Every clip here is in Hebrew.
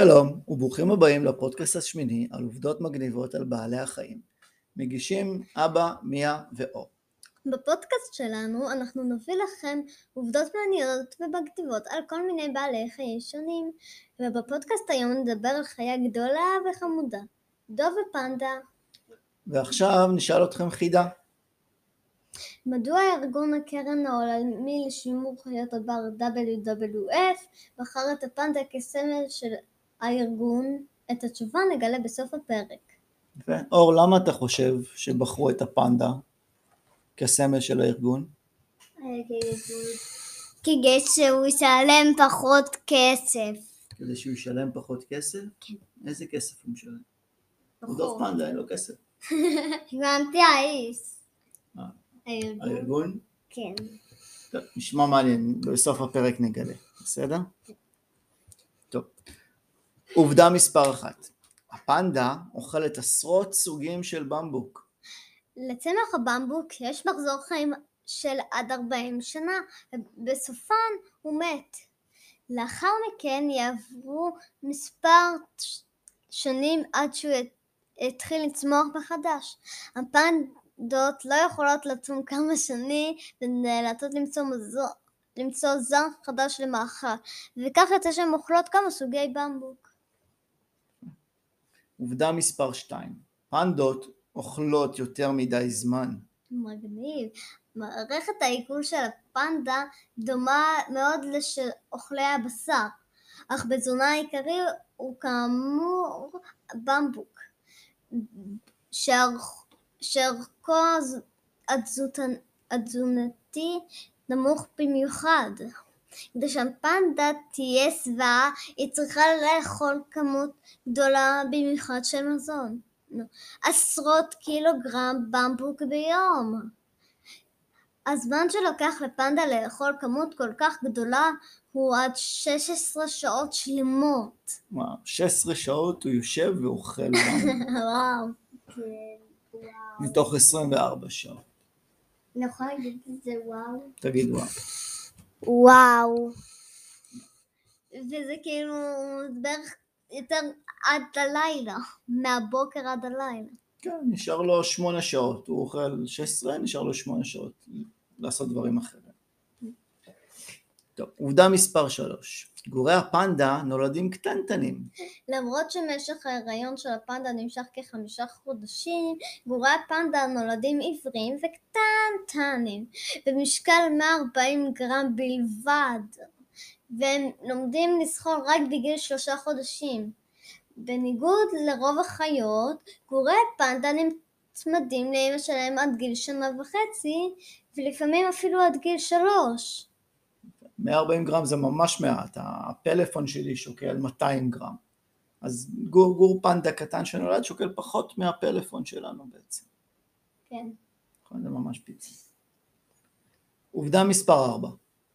שלום וברוכים הבאים לפודקאסט השמיני על עובדות מגניבות על בעלי החיים. מגישים אבא, מיה ואור. בפודקאסט שלנו אנחנו נביא לכם עובדות מעניינות ומגניבות על כל מיני בעלי חיים שונים, ובפודקאסט היום נדבר על חיה גדולה וחמודה, דוב ופנדה. ועכשיו נשאל אתכם חידה. מדוע ארגון הקרן העולמי לשימור חיות הבר WWF בחר את הפנדה כסמל של הארגון? את התשובה נגלה בסוף הפרק. ואור, למה אתה חושב שבחרו את הפנדה כסמל של הארגון? כדי שהוא ישלם פחות כסף. כדי שהוא ישלם פחות כסף? כן. איזה כסף הוא משלם? הוא. דוב פנדה, אין לו כסף. הבנתי האיש. אה, הארגון. הארגון? כן. טוב, נשמע מעניין, בסוף הפרק נגלה, בסדר? טוב. עובדה מספר אחת, הפנדה אוכלת עשרות סוגים של במבוק. לצמח הבמבוק יש מחזור חיים של עד 40 שנה, ובסופן הוא מת. לאחר מכן יעברו מספר שנים עד שהוא ית- יתחיל לצמוח מחדש. הפנדות לא יכולות לצום כמה שנים ונאלצות למצוא מזור, למצוא זר חדש למאכל, וכך יוצא שהן אוכלות כמה סוגי במבוק. עובדה מספר 2, פנדות אוכלות יותר מדי זמן. מגניב. מערכת העיכול של הפנדה דומה מאוד לשל אוכלי הבשר, אך בתזונה העיקרי הוא כאמור במבוק, שערכ- שערכו התזונתי נמוך במיוחד. כדי שהפנדה תהיה שבעה, היא צריכה לאכול כמות גדולה במיוחד של מזון. עשרות קילוגרם במבוק ביום. הזמן שלוקח לפנדה לאכול כמות כל כך גדולה הוא עד 16 שעות שלמות. מה, 16 שעות הוא יושב ואוכל וואו. כן, וואו. מתוך 24 שעות. אני יכולה להגיד את זה וואו? תגיד וואו. וואו. וזה כאילו בערך יותר עד הלילה, מהבוקר עד הלילה. כן, נשאר לו 8 שעות, הוא אוכל 16, נשאר לו 8 שעות לעשות דברים אחרים. טוב, עובדה מספר 3, גורי הפנדה נולדים קטנטנים. למרות שמשך ההיריון של הפנדה נמשך כחמישה חודשים, גורי הפנדה נולדים עיוורים וקטנטנים, במשקל 140 גרם בלבד, והם לומדים לזחול רק בגיל שלושה חודשים. בניגוד לרוב החיות, גורי פנדה נצמדים לאמא שלהם עד גיל שנה וחצי, ולפעמים אפילו עד גיל שלוש. 140 גרם זה ממש מעט, הפלאפון שלי שוקל 200 גרם. אז גור, גור פנדה קטן שנולד שוקל פחות מהפלאפון שלנו בעצם. כן. נכון, זה ממש פיצה. עובדה מספר 4,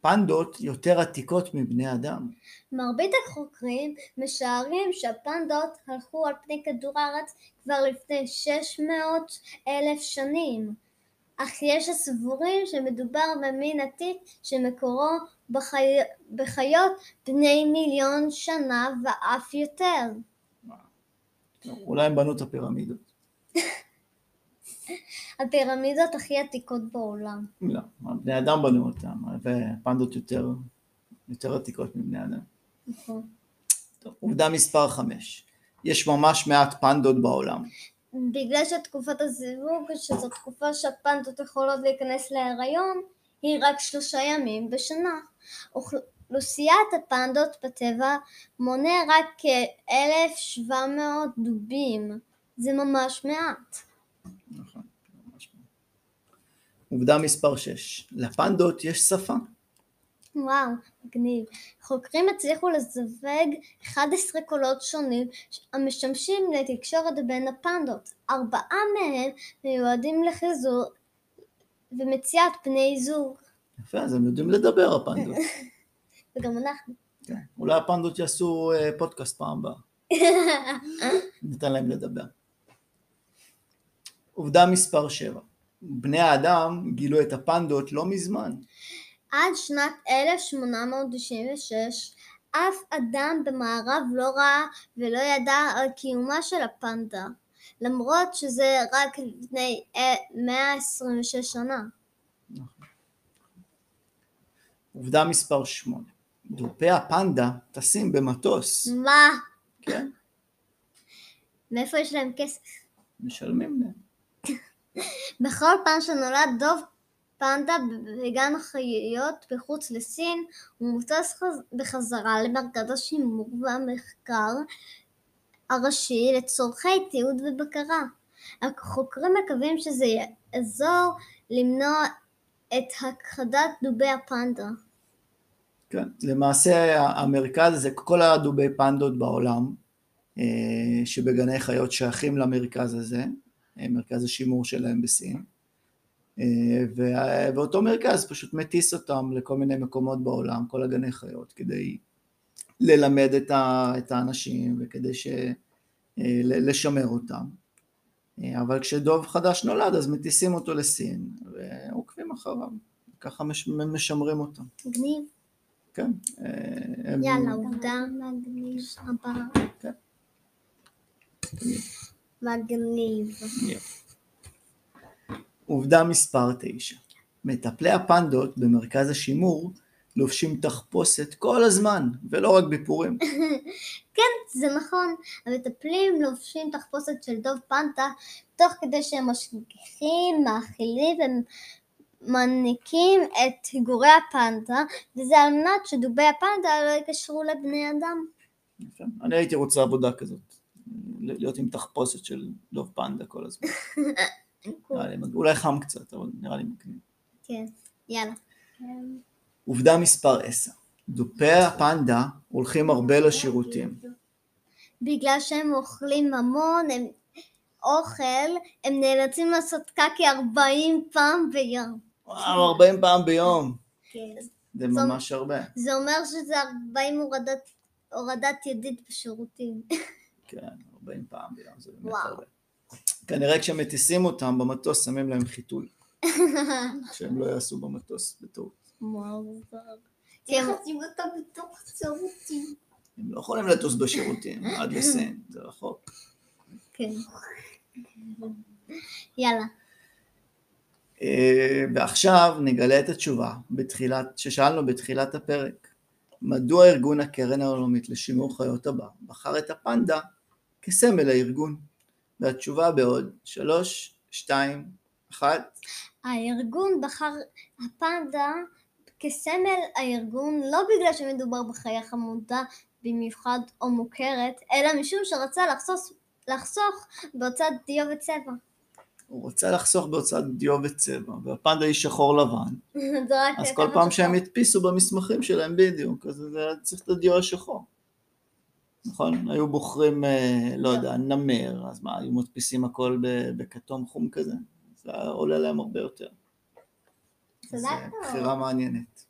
פנדות יותר עתיקות מבני אדם. מרבית החוקרים משערים שהפנדות הלכו על פני כדור הארץ כבר לפני 600 אלף שנים, אך יש הסבורים שמדובר במין עתיק שמקורו בחי... בחיות בני מיליון שנה ואף יותר. אולי הם בנו את הפירמידות. הפירמידות הכי עתיקות בעולם. לא, בני אדם בנו אותם, ופנדות יותר, יותר עתיקות מבני אדם. נכון. עובדה מספר 5, יש ממש מעט פנדות בעולם. בגלל שתקופת הזיווג, שזו תקופה שהפנדות יכולות להיכנס להיריון, היא רק שלושה ימים בשנה. אוכלוסיית הפנדות בטבע מונה רק כ-1,700 דובים. זה ממש מעט. נכון, ממש מעט. עובדה מספר 6, לפנדות יש שפה. וואו, מגניב. חוקרים הצליחו לזווג 11 קולות שונים המשמשים לתקשורת בין הפנדות. ארבעה מהם מיועדים לחיזור ומציאת בני זוג. יפה, אז הם יודעים לדבר הפנדות. וגם אנחנו. כן. אולי הפנדות יעשו אה, פודקאסט פעם הבאה. ניתן להם לדבר. עובדה מספר 7, בני האדם גילו את הפנדות לא מזמן. עד שנת 1896 אף אדם במערב לא ראה ולא ידע על קיומה של הפנדה, למרות שזה רק לפני אה, 126 שנה. עובדה מספר 8. דופי הפנדה טסים במטוס. מה? כן, מאיפה יש להם כסף? משלמים להם. בכל פעם שנולד דוב פנדה בגן החיות מחוץ לסין, הוא מוטס חז- בחזרה למרכז השימור והמחקר הראשי לצורכי תיעוד ובקרה. החוקרים מקווים שזה יעזור למנוע את הכחדת דובי הפנדה. כן, למעשה המרכז הזה, כל הדובי פנדות בעולם אה, שבגני חיות שייכים למרכז הזה, אה, מרכז השימור שלהם בסין, ואותו מרכז פשוט מטיס אותם לכל מיני מקומות בעולם, כל הגני חיות, כדי ללמד את, ה, את האנשים וכדי ש, אה, לשמר אותם. אה, אבל כשדוב חדש נולד אז מטיסים אותו לסין ועוקבים אחריו, ככה מש, משמרים אותם. מגניב. כן. אה, הם- יאללה, עובדה מגניב הבאה. כן. מגניב. עובדה מספר 9. מטפלי הפנדות במרכז השימור לובשים תחפושת כל הזמן, ולא רק בפורים. כן, זה נכון. המטפלים לובשים תחפושת של דוב פנדה תוך כדי שהם משגיחים, מאכילים ומעניקים את גורי הפנדה, וזה על מנת שדובי הפנדה לא יקשרו לבני אדם. יפה. אני הייתי רוצה עבודה כזאת, להיות עם תחפושת של דוב פנדה כל הזמן. נראה לי מגניב. אולי חם קצת, אבל נראה לי מגניב. כן, יאללה. עובדה מספר 10. דופי הפנדה הולכים הרבה לשירותים. בגלל שהם אוכלים המון הם... אוכל, הם נאלצים לעשות קקי 40 פעם ביום. וואו, 40 פעם ביום. כן. זה ממש הרבה. זה אומר שזה 40 הורדת, הורדת ידית בשירותים. כן, 40 פעם ביום, זה באמת וואו. הרבה. כנראה כשמטיסים אותם במטוס שמים להם חיתול, שהם לא יעשו במטוס בטעות. כן. הם לא יכולים לטוס בשירותים עד לסין, זה רחוק. כן. יאללה. אה, ועכשיו נגלה את התשובה בתחילת, ששאלנו בתחילת הפרק. מדוע ארגון הקרן העולמית לשימור חיות הבר בחר את הפנדה כסמל הארגון? והתשובה בעוד שלוש, שתיים, אחת. הארגון בחר הפנדה כסמל הארגון לא בגלל שמדובר בחיה חמודה במיוחד או מוכרת, אלא משום שרצה לחסוך, לחסוך בהוצאת דיו וצבע. הוא רוצה לחסוך בהוצאת דיו וצבע, והפנדה היא שחור לבן, אז כל פעם שחור. שהם ידפיסו במסמכים שלהם בדיוק, אז זה צריך את הדיו השחור. נכון? היו בוחרים, אה, לא יודע, נמר, אז מה, היו מדפיסים הכל בכתום חום כזה? זה עולה להם הרבה יותר. צדקת. בחירה מעניינת.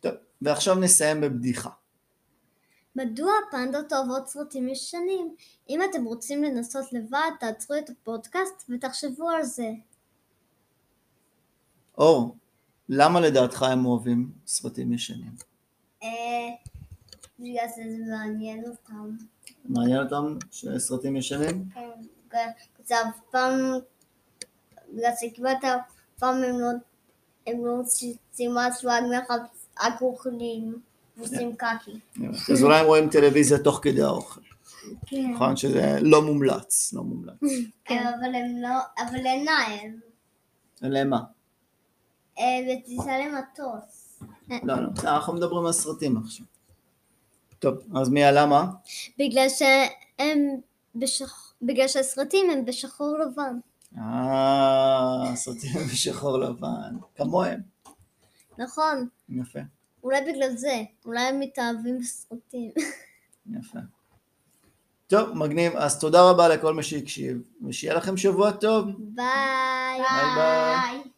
טוב, ועכשיו נסיים בבדיחה. מדוע הפנדות אוהבות סרטים ישנים? אם אתם רוצים לנסות לבד, תעצרו את הפודקאסט ותחשבו על זה. אור, למה לדעתך הם אוהבים סרטים ישנים? אה... בגלל שזה מעניין אותם. מעניין אותם שסרטים ישנים? כן, זה אף פעם, בגלל שכמעט אף פעם הם לא, הם לא עושים משהו רק אוכלים ועושים קקי. אז אולי הם רואים טלוויזיה תוך כדי האוכל. כן. נכון שזה לא מומלץ, לא מומלץ. אבל הם לא, אבל עיניים. אין להם מה? אה, בטיסה למטוס. לא, לא, אנחנו מדברים על סרטים עכשיו. טוב, אז מי הלמה? בגלל שהם בשח... בגלל שהסרטים הם בשחור לבן. אה, סרטים בשחור לבן, כמוהם. נכון, יפה, אולי בגלל זה. אולי הם מתאהבים בסרטים. יפה. טוב, מגניב, אז תודה רבה לכל מי שהקשיב, ושיהיה לכם שבוע טוב. ביי. ביי ביי.